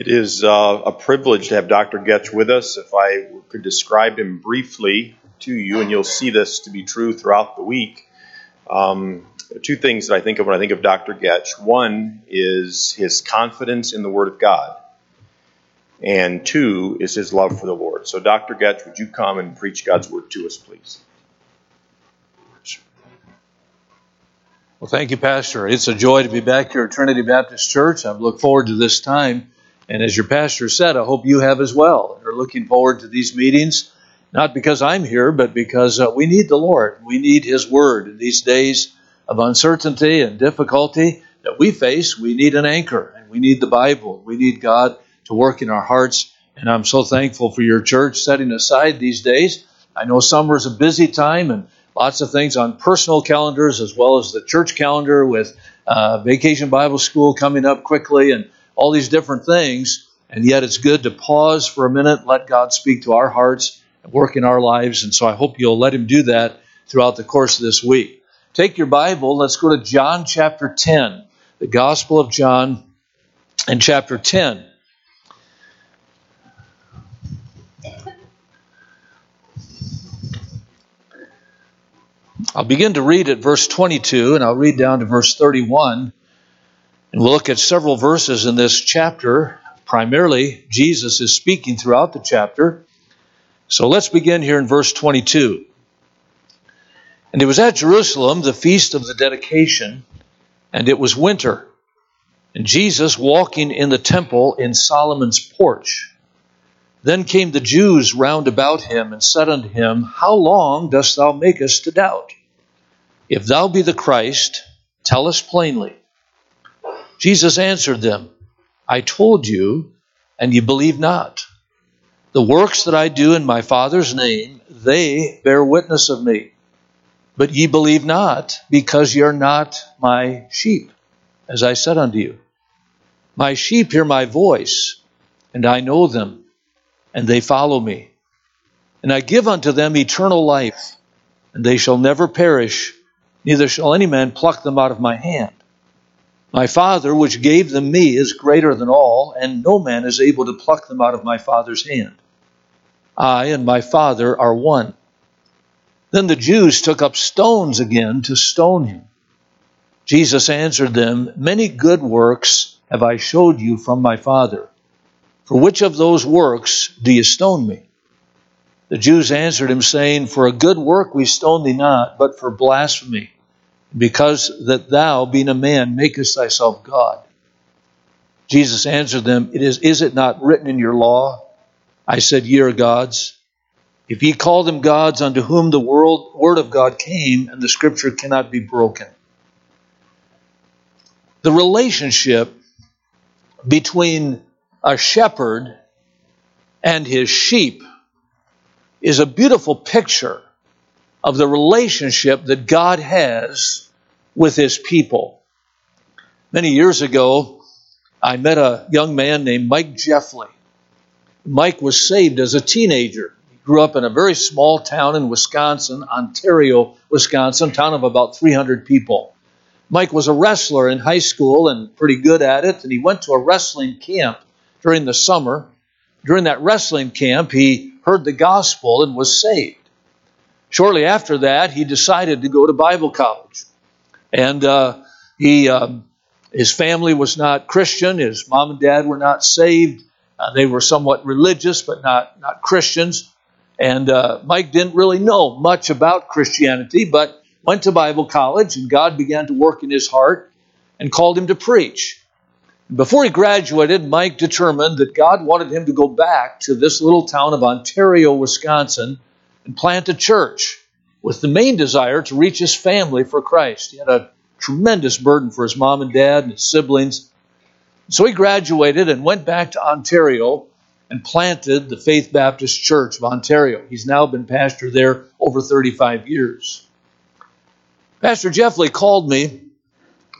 It is uh, a privilege to have Dr. Getch with us. If I could describe him briefly to you, and you'll see this to be true throughout the week. Um, two things that I think of when I think of Dr. Getch. One is his confidence in the Word of God, and two is his love for the Lord. So, Dr. Getch, would you come and preach God's Word to us, please? Well, thank you, Pastor. It's a joy to be back here at Trinity Baptist Church. I look forward to this time. And as your pastor said, I hope you have as well. We're looking forward to these meetings, not because I'm here, but because uh, we need the Lord. We need His Word in these days of uncertainty and difficulty that we face. We need an anchor, and we need the Bible. We need God to work in our hearts. And I'm so thankful for your church setting aside these days. I know summer is a busy time and lots of things on personal calendars as well as the church calendar with uh, Vacation Bible School coming up quickly and all these different things. And yet it's good to pause for a minute, let God speak to our hearts and work in our lives. And so I hope you'll let Him do that throughout the course of this week. Take your Bible, let's go to John chapter 10, the Gospel of John and chapter 10. I'll begin to read at verse 22 and I'll read down to verse 31. And we'll look at several verses in this chapter. Primarily, Jesus is speaking throughout the chapter. So let's begin here in verse 22. And it was at Jerusalem, the feast of the dedication, and it was winter. And Jesus walking in the temple in Solomon's porch. Then came the Jews round about him and said unto him, How long dost thou make us to doubt? If thou be the Christ, tell us plainly. Jesus answered them, I told you, and ye believe not. The works that I do in my Father's name, they bear witness of me. But ye believe not, because ye are not my sheep, as I said unto you. My sheep hear my voice, and I know them, and they follow me. And I give unto them eternal life, and they shall never perish, neither shall any man pluck them out of my hand. My Father, which gave them me, is greater than all, and no man is able to pluck them out of my Father's hand. I and my Father are one. Then the Jews took up stones again to stone him. Jesus answered them, Many good works have I showed you from my Father. For which of those works do you stone me? The Jews answered him, saying, For a good work we stone thee not, but for blasphemy because that thou, being a man, makest thyself God. Jesus answered them, It is, is it not written in your law? I said, Ye are gods. If ye call them gods unto whom the world, word of God came, and the scripture cannot be broken. The relationship between a shepherd and his sheep is a beautiful picture of the relationship that God has with his people. Many years ago, I met a young man named Mike Jeffley. Mike was saved as a teenager. He grew up in a very small town in Wisconsin, Ontario, Wisconsin, town of about 300 people. Mike was a wrestler in high school and pretty good at it, and he went to a wrestling camp during the summer. During that wrestling camp, he heard the gospel and was saved. Shortly after that, he decided to go to Bible college. And uh, he, um, his family was not Christian. His mom and dad were not saved. Uh, they were somewhat religious, but not, not Christians. And uh, Mike didn't really know much about Christianity, but went to Bible college, and God began to work in his heart and called him to preach. Before he graduated, Mike determined that God wanted him to go back to this little town of Ontario, Wisconsin, and plant a church with the main desire to reach his family for Christ. He had a tremendous burden for his mom and dad and his siblings. So he graduated and went back to Ontario and planted the Faith Baptist Church of Ontario. He's now been pastor there over 35 years. Pastor Jeffley called me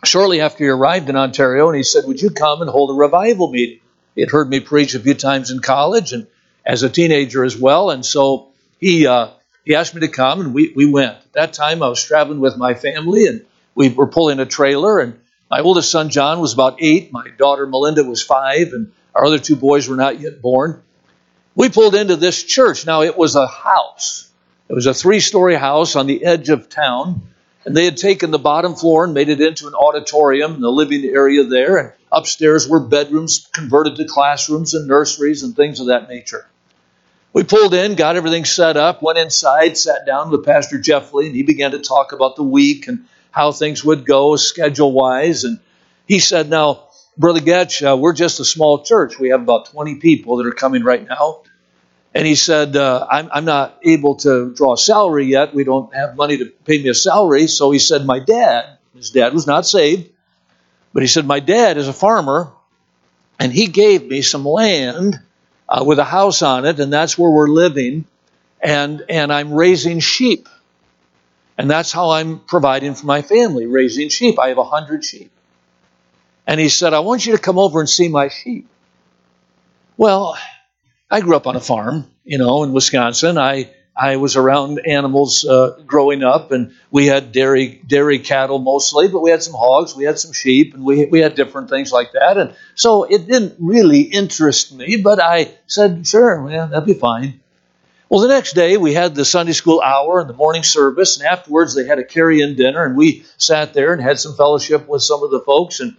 shortly after he arrived in Ontario and he said, Would you come and hold a revival meeting? He had heard me preach a few times in college and as a teenager as well. And so he uh, he asked me to come, and we, we went. At that time, I was traveling with my family, and we were pulling a trailer. And my oldest son John was about eight. My daughter Melinda was five, and our other two boys were not yet born. We pulled into this church. Now, it was a house. It was a three story house on the edge of town. And they had taken the bottom floor and made it into an auditorium and the living area there. And upstairs were bedrooms converted to classrooms and nurseries and things of that nature. We pulled in, got everything set up, went inside, sat down with Pastor Jeffley, and he began to talk about the week and how things would go schedule wise. And he said, Now, Brother Getch, uh, we're just a small church. We have about 20 people that are coming right now. And he said, uh, I'm, I'm not able to draw a salary yet. We don't have money to pay me a salary. So he said, My dad, his dad was not saved, but he said, My dad is a farmer, and he gave me some land uh, with a house on it, and that's where we're living. And, and I'm raising sheep. And that's how I'm providing for my family, raising sheep. I have a hundred sheep. And he said, I want you to come over and see my sheep. Well, I grew up on a farm, you know, in Wisconsin. I I was around animals uh, growing up, and we had dairy dairy cattle mostly, but we had some hogs, we had some sheep, and we we had different things like that. And so it didn't really interest me, but I said, sure, yeah, that'd be fine. Well, the next day we had the Sunday school hour and the morning service, and afterwards they had a carry-in dinner, and we sat there and had some fellowship with some of the folks, and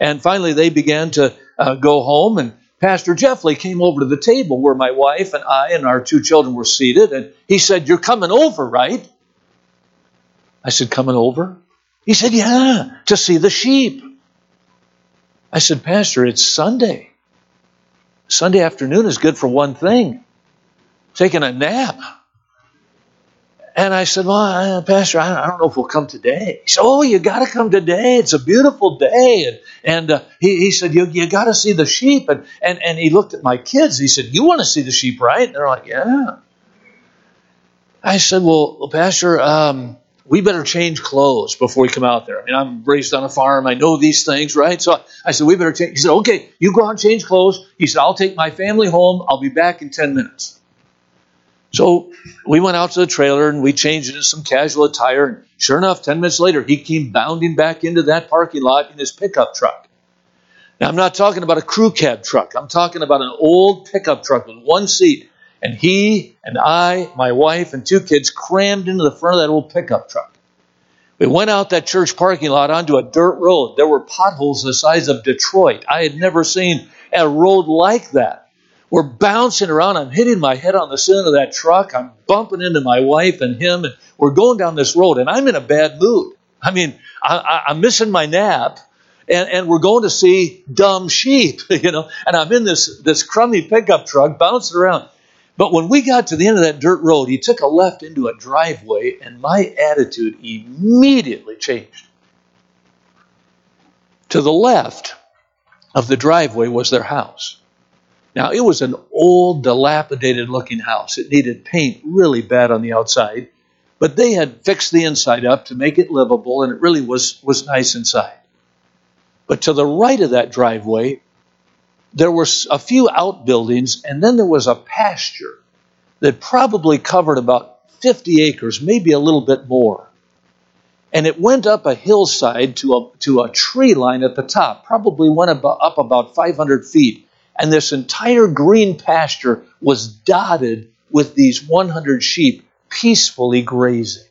and finally they began to uh, go home and Pastor Jeffley came over to the table where my wife and I and our two children were seated, and he said, You're coming over, right? I said, Coming over? He said, Yeah, to see the sheep. I said, Pastor, it's Sunday. Sunday afternoon is good for one thing taking a nap. And I said, Well, uh, Pastor, I don't know if we'll come today. He said, Oh, you got to come today. It's a beautiful day. And, and uh, he, he said, You, you got to see the sheep. And, and, and he looked at my kids. He said, You want to see the sheep, right? And they're like, Yeah. I said, Well, Pastor, um, we better change clothes before we come out there. I mean, I'm raised on a farm. I know these things, right? So I said, We better change. He said, Okay, you go out and change clothes. He said, I'll take my family home. I'll be back in 10 minutes. So we went out to the trailer and we changed into some casual attire. And sure enough, 10 minutes later, he came bounding back into that parking lot in his pickup truck. Now, I'm not talking about a crew cab truck. I'm talking about an old pickup truck with one seat. And he and I, my wife, and two kids crammed into the front of that old pickup truck. We went out that church parking lot onto a dirt road. There were potholes the size of Detroit. I had never seen a road like that. We're bouncing around. I'm hitting my head on the ceiling of that truck. I'm bumping into my wife and him, and we're going down this road, and I'm in a bad mood. I mean, I, am missing my nap, and, and we're going to see dumb sheep, you know, and I'm in this, this crummy pickup truck bouncing around. But when we got to the end of that dirt road, he took a left into a driveway, and my attitude immediately changed. To the left of the driveway was their house. Now, it was an old, dilapidated looking house. It needed paint really bad on the outside, but they had fixed the inside up to make it livable, and it really was, was nice inside. But to the right of that driveway, there were a few outbuildings, and then there was a pasture that probably covered about 50 acres, maybe a little bit more. And it went up a hillside to a, to a tree line at the top, probably went up about 500 feet and this entire green pasture was dotted with these 100 sheep peacefully grazing.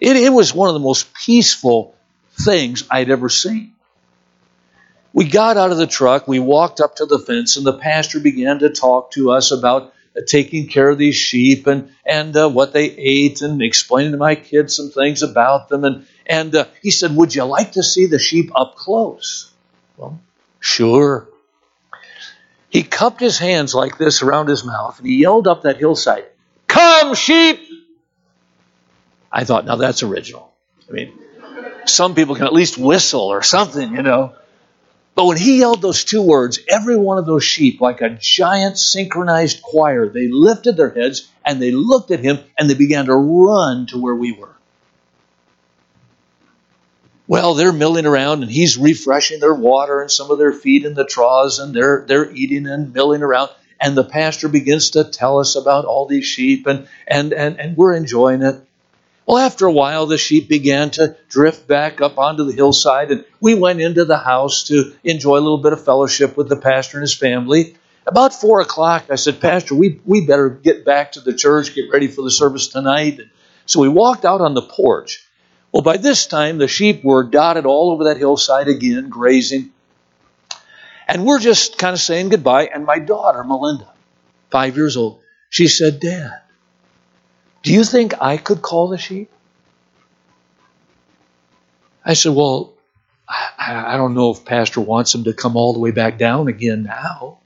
It, it, was one of the most peaceful things I'd ever seen. We got out of the truck, we walked up to the fence, and the pastor began to talk to us about uh, taking care of these sheep and, and uh, what they ate and explaining to my kids some things about them. And, and uh, he said, Would you like to see the sheep up close? Well, sure. He cupped his hands like this around his mouth and he yelled up that hillside, Come, sheep! I thought, now that's original. I mean, some people can at least whistle or something, you know. But when he yelled those two words, every one of those sheep, like a giant synchronized choir, they lifted their heads and they looked at him and they began to run to where we were. Well, they're milling around and he's refreshing their water and some of their feed in the troughs and they're, they're eating and milling around. And the pastor begins to tell us about all these sheep and, and, and, and we're enjoying it. Well, after a while, the sheep began to drift back up onto the hillside, and we went into the house to enjoy a little bit of fellowship with the pastor and his family. About four o'clock, I said, Pastor, we, we better get back to the church, get ready for the service tonight. So we walked out on the porch. Well, by this time, the sheep were dotted all over that hillside again, grazing. And we're just kind of saying goodbye. And my daughter, Melinda, five years old, she said, Dad, do you think I could call the sheep? I said, Well, I, I don't know if Pastor wants him to come all the way back down again now.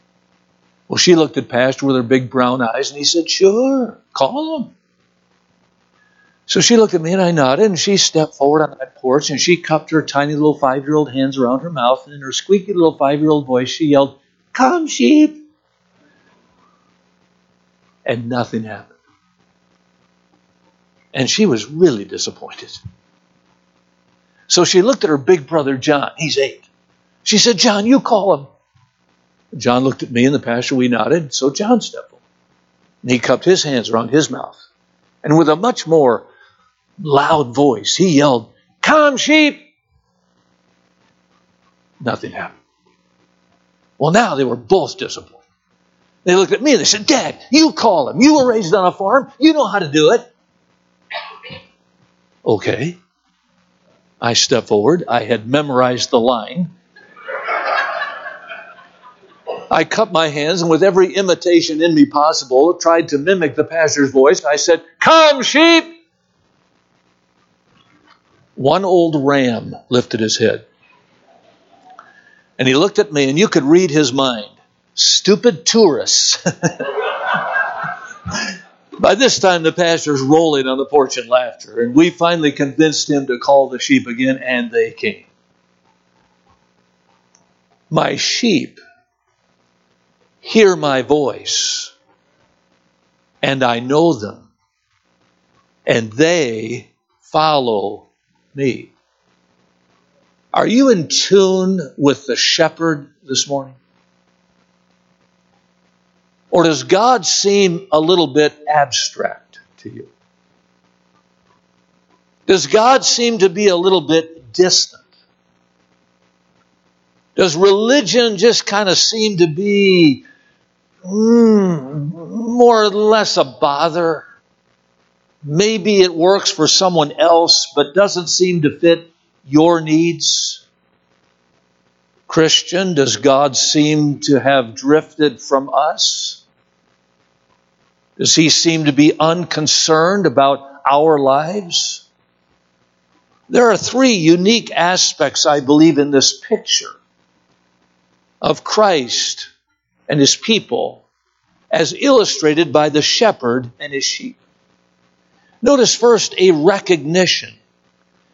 Well, she looked at Pastor with her big brown eyes and he said, Sure, call him. So she looked at me and I nodded and she stepped forward on that porch and she cupped her tiny little five year old hands around her mouth and in her squeaky little five year old voice she yelled, Come, sheep! And nothing happened. And she was really disappointed. So she looked at her big brother, John. He's eight. She said, John, you call him. John looked at me and the pastor, we nodded, so John stepped forward. And he cupped his hands around his mouth. And with a much more loud voice, he yelled, Come, sheep! Nothing happened. Well, now they were both disappointed. They looked at me and they said, Dad, you call him. You were raised on a farm. You know how to do it. Okay. I stepped forward. I had memorized the line. I cupped my hands and, with every imitation in me possible, tried to mimic the pastor's voice. I said, Come, sheep! One old ram lifted his head. And he looked at me, and you could read his mind. Stupid tourists. By this time, the pastor's rolling on the porch in laughter, and we finally convinced him to call the sheep again, and they came. My sheep hear my voice, and I know them, and they follow me. Are you in tune with the shepherd this morning? Or does God seem a little bit abstract to you? Does God seem to be a little bit distant? Does religion just kind of seem to be mm, more or less a bother. Maybe it works for someone else, but doesn't seem to fit your needs. Christian, does God seem to have drifted from us? Does he seem to be unconcerned about our lives? There are three unique aspects, I believe, in this picture of Christ and his people as illustrated by the shepherd and his sheep. Notice first a recognition.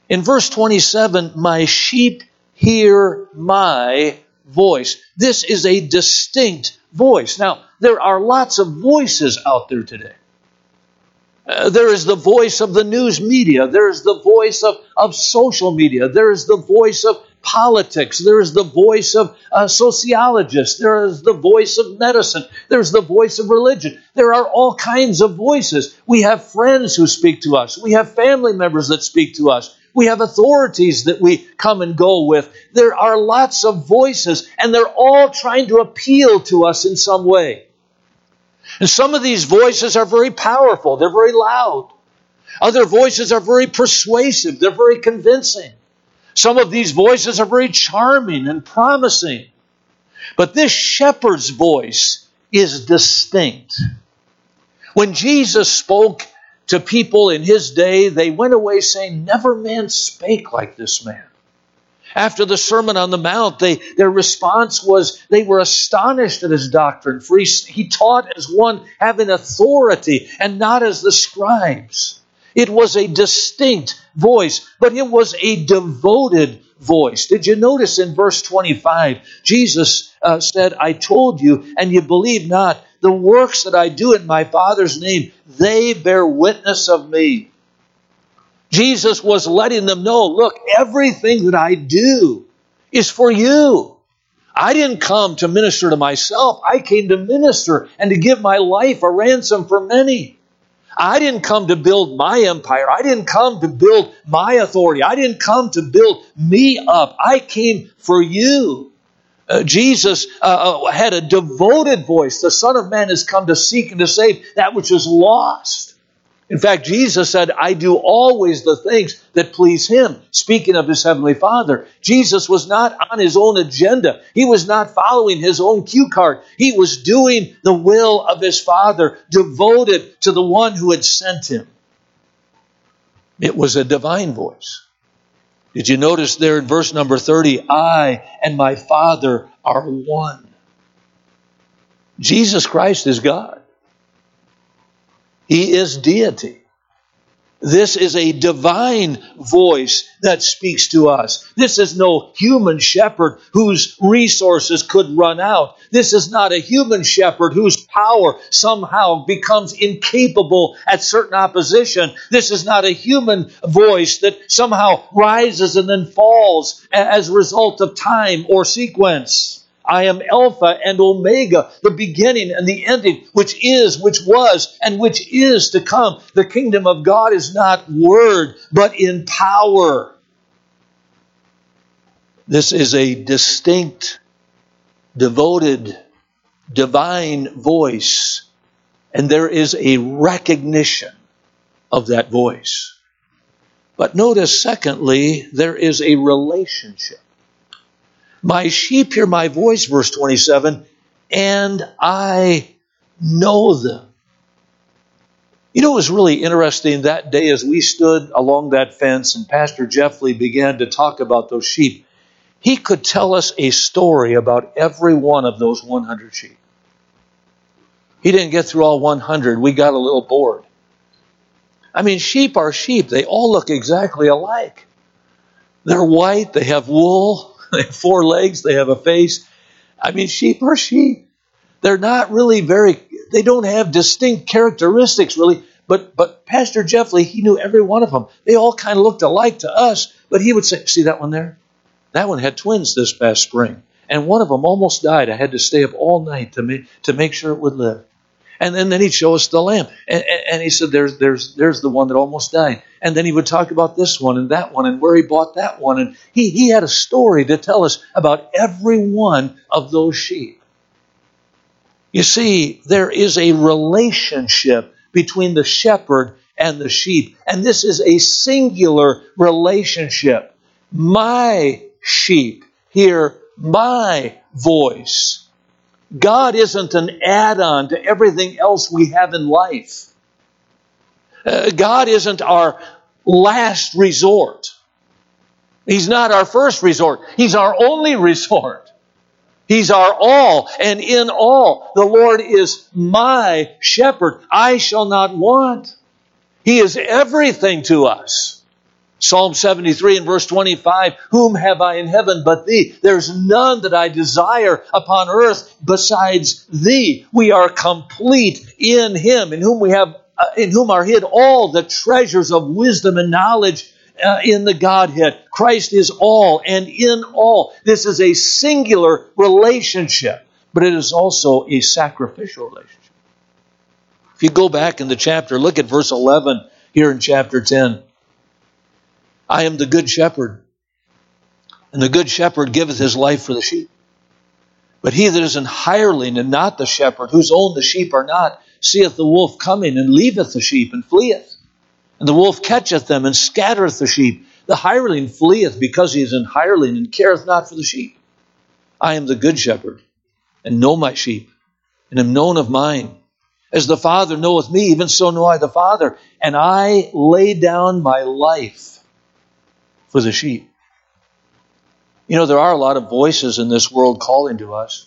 In verse 27, my sheep hear my voice. This is a distinct voice. Now, there are lots of voices out there today. Uh, there is the voice of the news media. There is the voice of, of social media. There is the voice of politics. There is the voice of uh, sociologists. There is the voice of medicine. There's the voice of religion. There are all kinds of voices. We have friends who speak to us. We have family members that speak to us. We have authorities that we come and go with. There are lots of voices, and they're all trying to appeal to us in some way. And some of these voices are very powerful, they're very loud. Other voices are very persuasive, they're very convincing. Some of these voices are very charming and promising. But this shepherd's voice is distinct. When Jesus spoke to people in his day, they went away saying, Never man spake like this man. After the Sermon on the Mount, they, their response was they were astonished at his doctrine, for he, he taught as one having authority and not as the scribes. It was a distinct voice, but it was a devoted voice. Did you notice in verse 25, Jesus uh, said, I told you, and you believe not. The works that I do in my Father's name, they bear witness of me. Jesus was letting them know look, everything that I do is for you. I didn't come to minister to myself, I came to minister and to give my life a ransom for many. I didn't come to build my empire. I didn't come to build my authority. I didn't come to build me up. I came for you. Uh, Jesus uh, uh had a devoted voice. The Son of Man has come to seek and to save that which is lost. In fact, Jesus said, I do always the things that please Him, speaking of His Heavenly Father. Jesus was not on His own agenda. He was not following His own cue card. He was doing the will of His Father, devoted to the one who had sent Him. It was a divine voice. Did you notice there in verse number 30, I and my Father are one? Jesus Christ is God. He is deity. This is a divine voice that speaks to us. This is no human shepherd whose resources could run out. This is not a human shepherd whose power somehow becomes incapable at certain opposition. This is not a human voice that somehow rises and then falls as a result of time or sequence. I am Alpha and Omega, the beginning and the ending, which is, which was, and which is to come. The kingdom of God is not word, but in power. This is a distinct, devoted, divine voice, and there is a recognition of that voice. But notice, secondly, there is a relationship. My sheep hear my voice, verse 27, and I know them. You know, it was really interesting that day as we stood along that fence and Pastor Jeffley began to talk about those sheep. He could tell us a story about every one of those 100 sheep. He didn't get through all 100. We got a little bored. I mean, sheep are sheep. They all look exactly alike. They're white, they have wool, they have four legs, they have a face. I mean, sheep are sheep. They're not really very, they don't have distinct characteristics really. But, but Pastor Jeffley, he knew every one of them. They all kind of looked alike to us, but he would say, See that one there? That one had twins this past spring, and one of them almost died. I had to stay up all night to make, to make sure it would live. And then, then he'd show us the lamb. And, and, he said, there's, there's, there's the one that almost died. And then he would talk about this one and that one and where he bought that one. And he, he had a story to tell us about every one of those sheep. You see, there is a relationship between the shepherd and the sheep. And this is a singular relationship. My sheep hear my voice. God isn't an add on to everything else we have in life. Uh, God isn't our last resort. He's not our first resort. He's our only resort. He's our all, and in all, the Lord is my shepherd. I shall not want. He is everything to us. Psalm 73 and verse 25, Whom have I in heaven but thee? There's none that I desire upon earth besides thee. We are complete in him, in whom we have, uh, in whom are hid all the treasures of wisdom and knowledge uh, in the Godhead. Christ is all and in all. This is a singular relationship, but it is also a sacrificial relationship. If you go back in the chapter, look at verse 11 here in chapter 10. I am the good shepherd. And the good shepherd giveth his life for the sheep. But he that is an hireling and not the shepherd, whose own the sheep are not, seeth the wolf coming and leaveth the sheep and fleeth. And the wolf catcheth them and scattereth the sheep. The hireling fleeth because he is an hireling and careth not for the sheep. I am the good shepherd and know my sheep and am known of mine. As the Father knoweth me, even so know I the Father. And I lay down my life for the sheep. You know, there are a lot of voices in this world calling to us.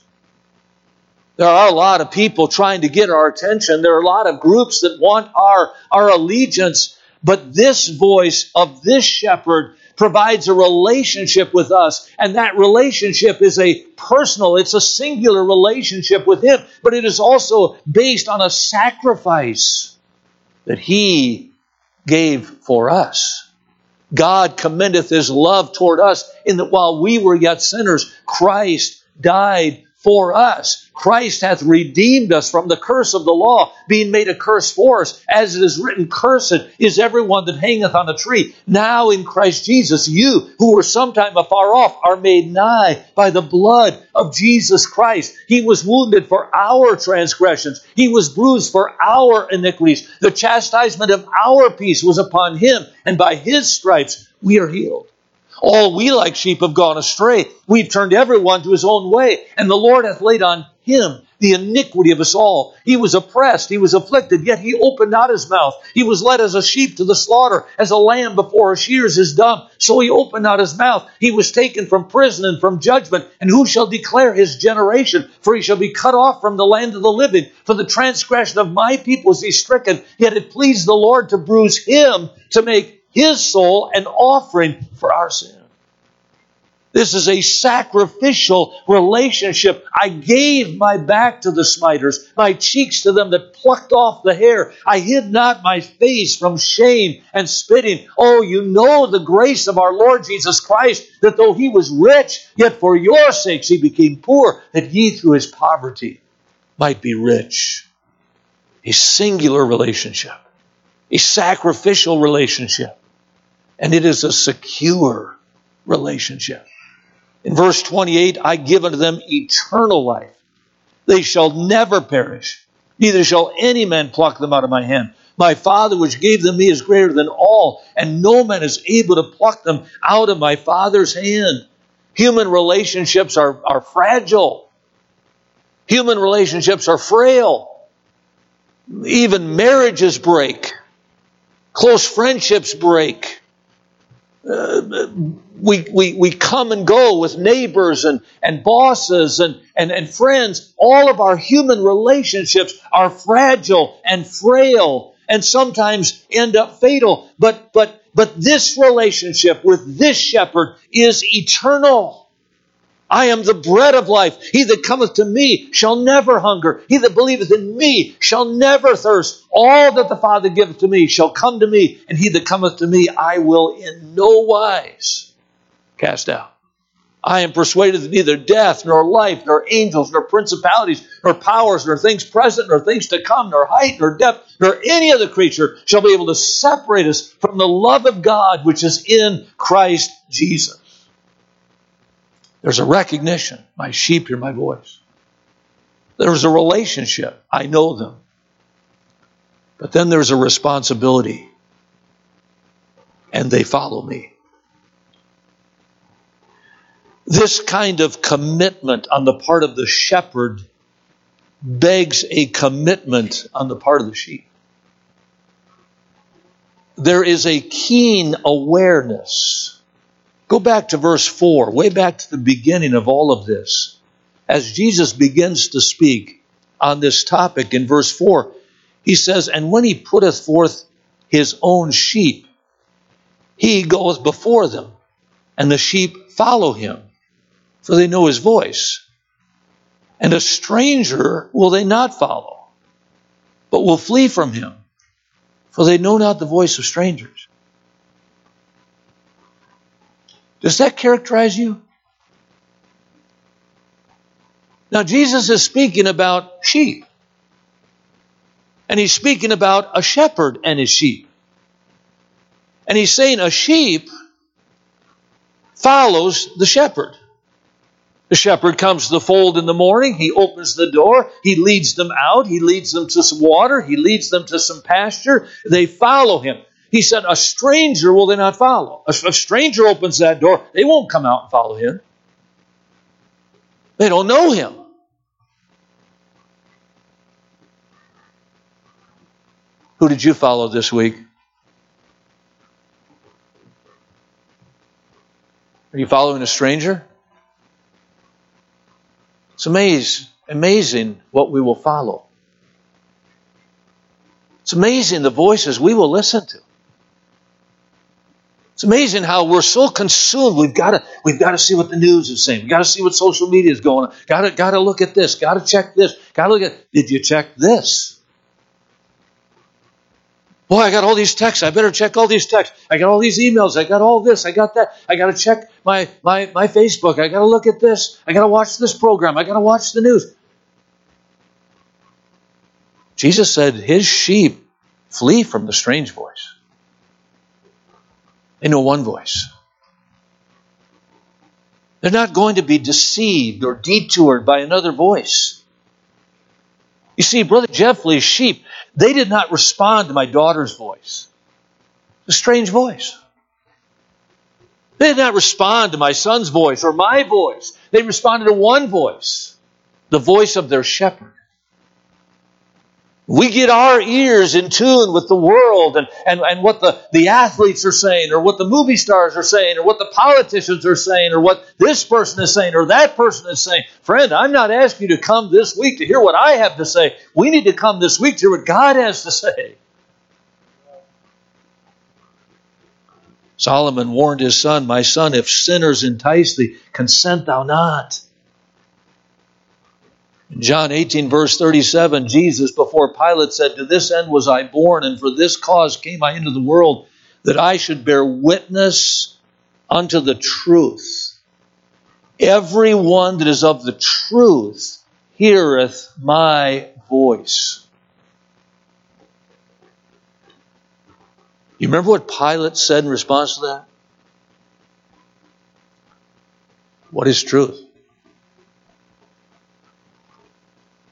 There are a lot of people trying to get our attention. There are a lot of groups that want our, our allegiance. But this voice of this shepherd provides a relationship with us. And that relationship is a personal, it's a singular relationship with him. But it is also based on a sacrifice that he gave for us. God commendeth his love toward us in that while we were yet sinners, Christ died for us. Christ hath redeemed us from the curse of the law, being made a curse for us, as it is written, Cursed is everyone that hangeth on a tree. Now in Christ Jesus, you who were sometime afar off are made nigh by the blood of Jesus Christ. He was wounded for our transgressions, he was bruised for our iniquities. The chastisement of our peace was upon him, and by his stripes we are healed. All we like sheep have gone astray. We've turned everyone to his own way, and the Lord hath laid on him the iniquity of us all. He was oppressed, he was afflicted, yet he opened not his mouth. He was led as a sheep to the slaughter, as a lamb before her shears is dumb. So he opened not his mouth. He was taken from prison and from judgment. And who shall declare his generation? For he shall be cut off from the land of the living. For the transgression of my people is he stricken. Yet it pleased the Lord to bruise him to make his soul an offering for our sin. This is a sacrificial relationship. I gave my back to the smiters, my cheeks to them that plucked off the hair. I hid not my face from shame and spitting. Oh, you know the grace of our Lord Jesus Christ, that though he was rich, yet for your sakes he became poor, that ye through his poverty might be rich. A singular relationship, a sacrificial relationship and it is a secure relationship. In verse 28, I give unto them eternal life. They shall never perish, neither shall any man pluck them out of my hand. My Father, which gave them me, is greater than all, and no man is able to pluck them out of my Father's hand. Human relationships are, are fragile. Human relationships are frail. Even marriages break. Close friendships break uh, we, we, we come and go with neighbors and, and bosses and, and, and friends. All of our human relationships are fragile and frail and sometimes end up fatal. But, but, but this relationship with this shepherd is eternal. I am the bread of life. He that cometh to me shall never hunger. He that believeth in me shall never thirst. All that the Father giveth to me shall come to me, and he that cometh to me I will in no wise cast out. I am persuaded that neither death, nor life, nor angels, nor principalities, nor powers, nor things present, nor things to come, nor height, nor depth, nor any other creature shall be able to separate us from the love of God which is in Christ Jesus. There's a recognition. My sheep hear my voice. There's a relationship. I know them. But then there's a responsibility. And they follow me. This kind of commitment on the part of the shepherd begs a commitment on the part of the sheep. There is a keen awareness Go back to verse 4, way back to the beginning of all of this. As Jesus begins to speak on this topic in verse 4, he says, And when he putteth forth his own sheep, he goeth before them, and the sheep follow him, for they know his voice. And a stranger will they not follow, but will flee from him, for they know not the voice of strangers. Does that characterize you? Now, Jesus is speaking about sheep. And he's speaking about a shepherd and his sheep. And he's saying a sheep follows the shepherd. The shepherd comes to the fold in the morning. He opens the door. He leads them out. He leads them to some water. He leads them to some pasture. They follow him. He said, A stranger will they not follow. A, a stranger opens that door, they won't come out and follow him. They don't know him. Who did you follow this week? Are you following a stranger? It's amazing, amazing what we will follow. It's amazing the voices we will listen to. It's amazing how we're so consumed. We've got to, we've got to see what the news is saying. We've got to see what social media is going on. Got to, got to look at this. Got to check this. Got to look at, did you check this? Boy, I got all these texts. I better check all these texts. I got all these emails. I got all this. I got that. I got to check my, my, my Facebook. I got to look at this. I got to watch this program. I got to watch the news. Jesus said his sheep flee from the strange voice. They know one voice. They're not going to be deceived or detoured by another voice. You see, Brother Jeffley's sheep, they did not respond to my daughter's voice. A strange voice. They did not respond to my son's voice or my voice. They responded to one voice, the voice of their shepherd. We get our ears in tune with the world and, and, and what the, the athletes are saying, or what the movie stars are saying, or what the politicians are saying, or what this person is saying, or that person is saying. Friend, I'm not asking you to come this week to hear what I have to say. We need to come this week to hear what God has to say. Solomon warned his son, My son, if sinners entice thee, consent thou not. John 18, verse 37, Jesus before Pilate said, To this end was I born, and for this cause came I into the world, that I should bear witness unto the truth. Every one that is of the truth heareth my voice. You remember what Pilate said in response to that? What is truth?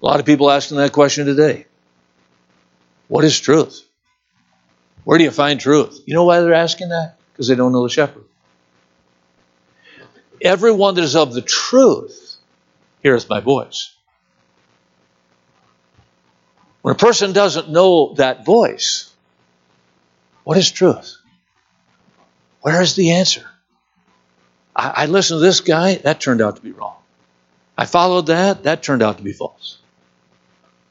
A lot of people asking that question today. What is truth? Where do you find truth? You know why they're asking that? Because they don't know the shepherd. Everyone that is of the truth heareth my voice. When a person doesn't know that voice, what is truth? Where is the answer? I, I listened to this guy, that turned out to be wrong. I followed that, that turned out to be false.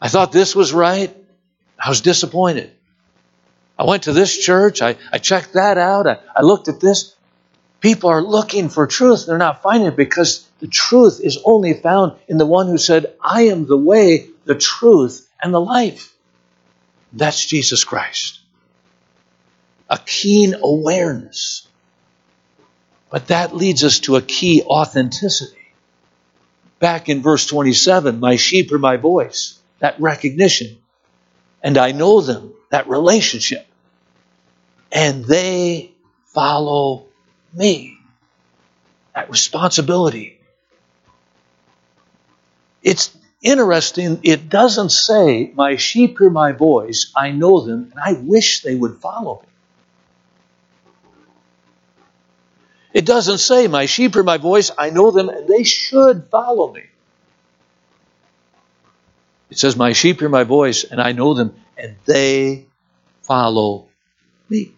I thought this was right. I was disappointed. I went to this church. I, I checked that out. I, I looked at this. People are looking for truth. They're not finding it because the truth is only found in the one who said, I am the way, the truth, and the life. That's Jesus Christ. A keen awareness. But that leads us to a key authenticity. Back in verse 27, my sheep are my voice that recognition. And I know them, that relationship. And they follow me. That responsibility. It's interesting, it doesn't say, My sheep hear my voice, I know them, and I wish they would follow me. It doesn't say, My sheep hear my voice, I know them, and they should follow me. It says, My sheep hear my voice, and I know them, and they follow me.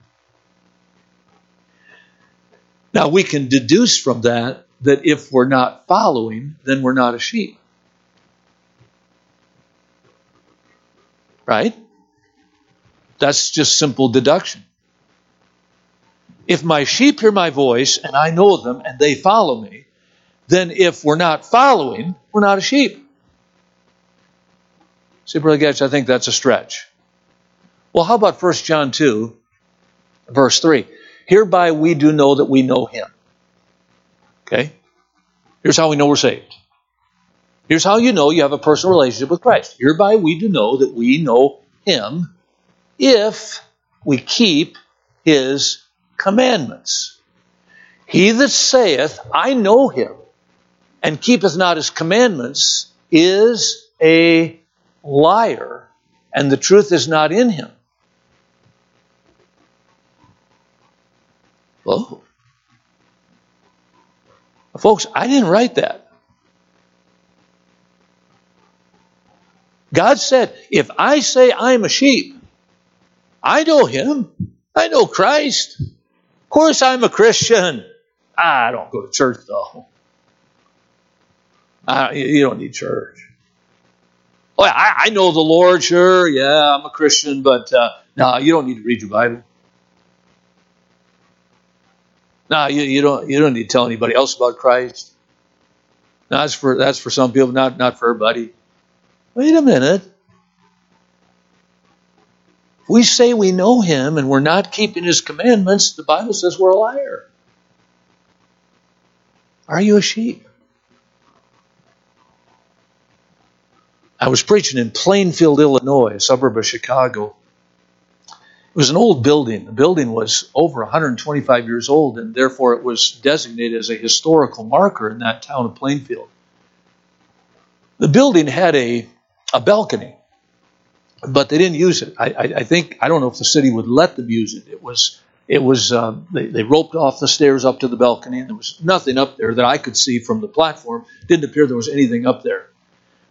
Now, we can deduce from that that if we're not following, then we're not a sheep. Right? That's just simple deduction. If my sheep hear my voice and I know them and they follow me, then if we're not following, we're not a sheep. See, Brother Getch, I think that's a stretch. Well, how about 1 John 2, verse 3? Hereby we do know that we know him. Okay? Here's how we know we're saved. Here's how you know you have a personal relationship with Christ. Hereby we do know that we know him if we keep his commandments. He that saith, I know him, and keepeth not his commandments, is a liar, and the truth is not in him. Whoa. Folks, I didn't write that. God said, if I say I'm a sheep, I know him. I know Christ. Of course I'm a Christian. I don't go to church though. I, you don't need church. Oh, I, I know the Lord, sure. Yeah, I'm a Christian, but uh, no, you don't need to read your Bible. No, you, you don't. You don't need to tell anybody else about Christ. No, that's for that's for some people, not not for everybody. Wait a minute. If we say we know him and we're not keeping his commandments, the Bible says we're a liar. Are you a sheep? I was preaching in Plainfield, Illinois, a suburb of Chicago. It was an old building. The building was over 125 years old, and therefore it was designated as a historical marker in that town of Plainfield. The building had a, a balcony, but they didn't use it. I, I, I think I don't know if the city would let them use it. It was it was uh, they, they roped off the stairs up to the balcony, and there was nothing up there that I could see from the platform. Didn't appear there was anything up there.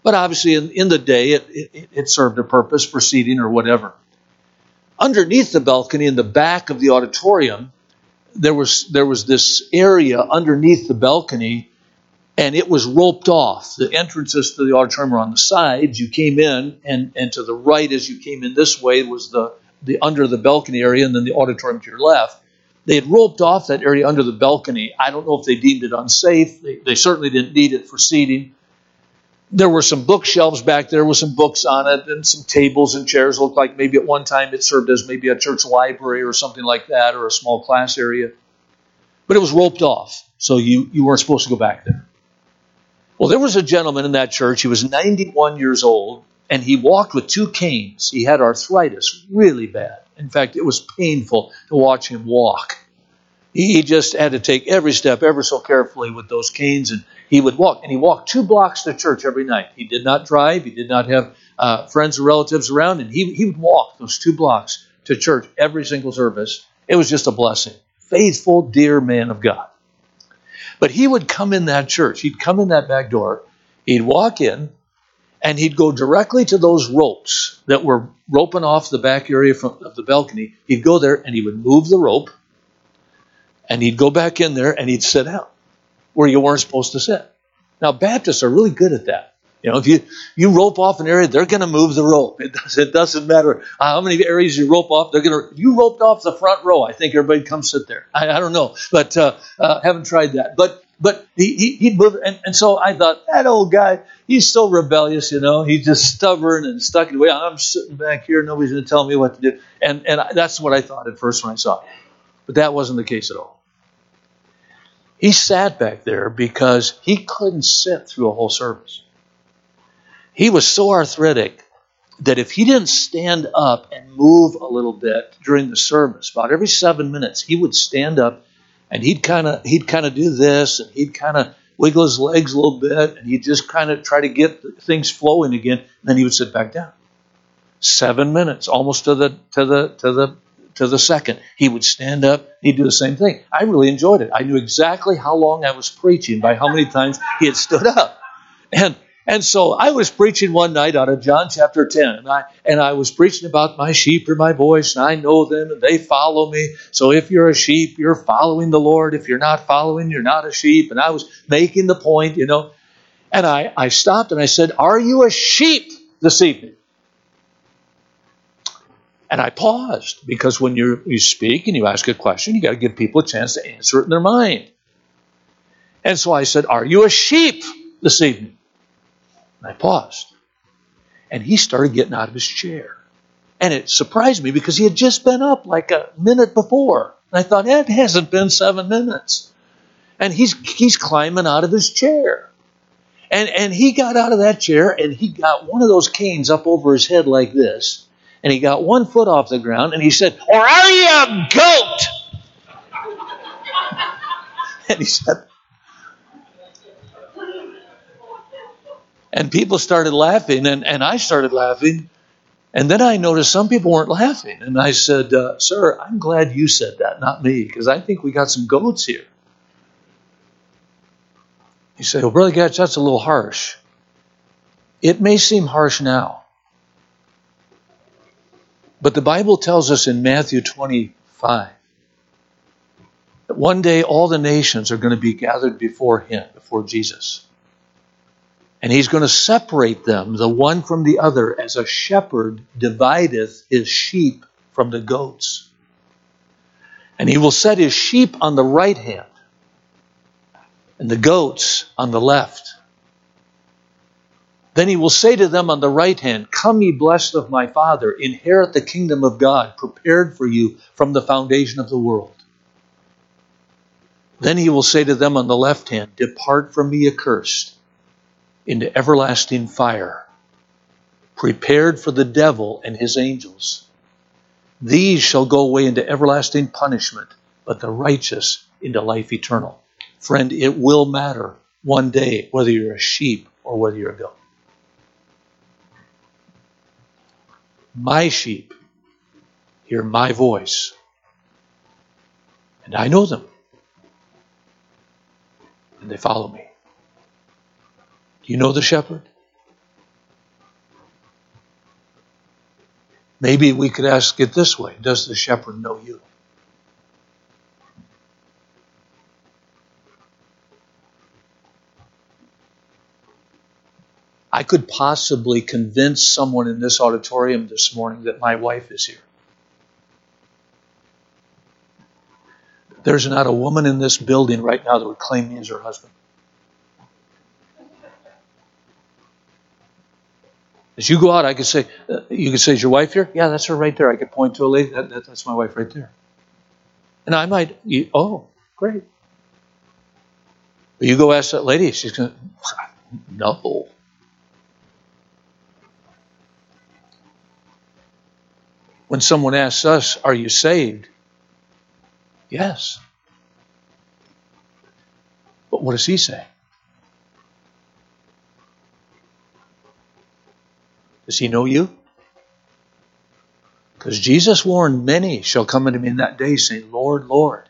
But obviously, in, in the day, it, it, it served a purpose for seating or whatever. Underneath the balcony, in the back of the auditorium, there was there was this area underneath the balcony, and it was roped off. The entrances to the auditorium were on the sides. You came in, and and to the right as you came in this way was the the under the balcony area, and then the auditorium to your left. They had roped off that area under the balcony. I don't know if they deemed it unsafe. They, they certainly didn't need it for seating there were some bookshelves back there with some books on it and some tables and chairs. Looked like maybe at one time it served as maybe a church library or something like that or a small class area. But it was roped off, so you, you weren't supposed to go back there. Well, there was a gentleman in that church. He was 91 years old, and he walked with two canes. He had arthritis really bad. In fact, it was painful to watch him walk. He just had to take every step ever so carefully with those canes, and he would walk. And he walked two blocks to church every night. He did not drive. He did not have uh, friends or relatives around, and he, he would walk those two blocks to church every single service. It was just a blessing. Faithful, dear man of God. But he would come in that church. He'd come in that back door. He'd walk in, and he'd go directly to those ropes that were roping off the back area from, of the balcony. He'd go there, and he would move the rope and he'd go back in there and he'd sit down where you weren't supposed to sit. Now, Baptists are really good at that. You know, if you, you rope off an area, they're going to move the rope. It, does, it doesn't matter how many areas you rope off. They're going to. You roped off the front row. I think everybody come sit there. I, I don't know, but uh, uh, haven't tried that. But but he, he he'd move, and, and so I thought that old guy. He's so rebellious. You know, he's just stubborn and stuck in the way. I'm sitting back here. Nobody's going to tell me what to do. And and that's what I thought at first when I saw it. But that wasn't the case at all. He sat back there because he couldn't sit through a whole service. He was so arthritic that if he didn't stand up and move a little bit during the service, about every seven minutes, he would stand up and he'd kind of he'd kind of do this and he'd kind of wiggle his legs a little bit and he'd just kind of try to get things flowing again. And then he would sit back down. Seven minutes, almost to the to the to the to the second. He would stand up, he'd do the same thing. I really enjoyed it. I knew exactly how long I was preaching by how many times he had stood up. And and so I was preaching one night out of John chapter 10, and I, and I was preaching about my sheep are my voice, and I know them, and they follow me. So if you're a sheep, you're following the Lord. If you're not following, you're not a sheep. And I was making the point, you know. And I, I stopped and I said, Are you a sheep this evening? And I paused because when you you speak and you ask a question, you got to give people a chance to answer it in their mind. And so I said, Are you a sheep this evening? And I paused. And he started getting out of his chair. And it surprised me because he had just been up like a minute before. And I thought, it hasn't been seven minutes. And he's he's climbing out of his chair. And and he got out of that chair and he got one of those canes up over his head like this and he got one foot off the ground and he said, Or are you a goat? and he said, And people started laughing, and, and I started laughing. And then I noticed some people weren't laughing. And I said, uh, Sir, I'm glad you said that, not me, because I think we got some goats here. He said, Well, Brother Gatch, that's a little harsh. It may seem harsh now. But the Bible tells us in Matthew 25 that one day all the nations are going to be gathered before him, before Jesus. And he's going to separate them, the one from the other, as a shepherd divideth his sheep from the goats. And he will set his sheep on the right hand and the goats on the left. Then he will say to them on the right hand, Come, ye blessed of my Father, inherit the kingdom of God, prepared for you from the foundation of the world. Then he will say to them on the left hand, Depart from me, accursed, into everlasting fire, prepared for the devil and his angels. These shall go away into everlasting punishment, but the righteous into life eternal. Friend, it will matter one day whether you're a sheep or whether you're a goat. My sheep hear my voice, and I know them, and they follow me. Do you know the shepherd? Maybe we could ask it this way Does the shepherd know you? I could possibly convince someone in this auditorium this morning that my wife is here. There's not a woman in this building right now that would claim me as her husband. As you go out, I could say, uh, you could say, is your wife here? Yeah, that's her right there. I could point to a lady. That, that, that's my wife right there. And I might, you, oh, great. But you go ask that lady, she's going to, no. When someone asks us, Are you saved? Yes. But what does he say? Does he know you? Because Jesus warned, Many shall come unto me in that day, saying, Lord, Lord,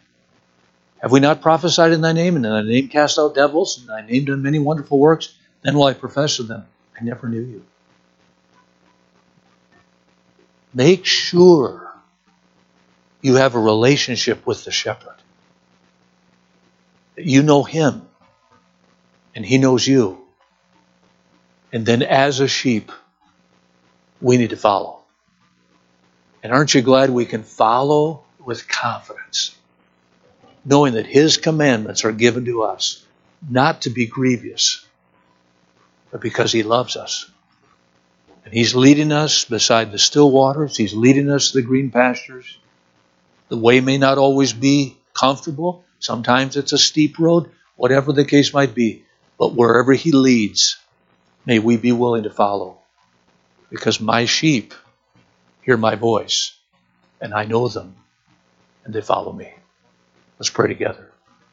have we not prophesied in thy name, and in thy name cast out devils, and thy name done many wonderful works? Then will I profess to them, I never knew you. Make sure you have a relationship with the shepherd. You know him and he knows you. And then as a sheep, we need to follow. And aren't you glad we can follow with confidence, knowing that his commandments are given to us not to be grievous, but because he loves us. And He's leading us beside the still waters. He's leading us to the green pastures. The way may not always be comfortable. Sometimes it's a steep road, whatever the case might be. But wherever He leads, may we be willing to follow. Because my sheep hear my voice, and I know them, and they follow me. Let's pray together.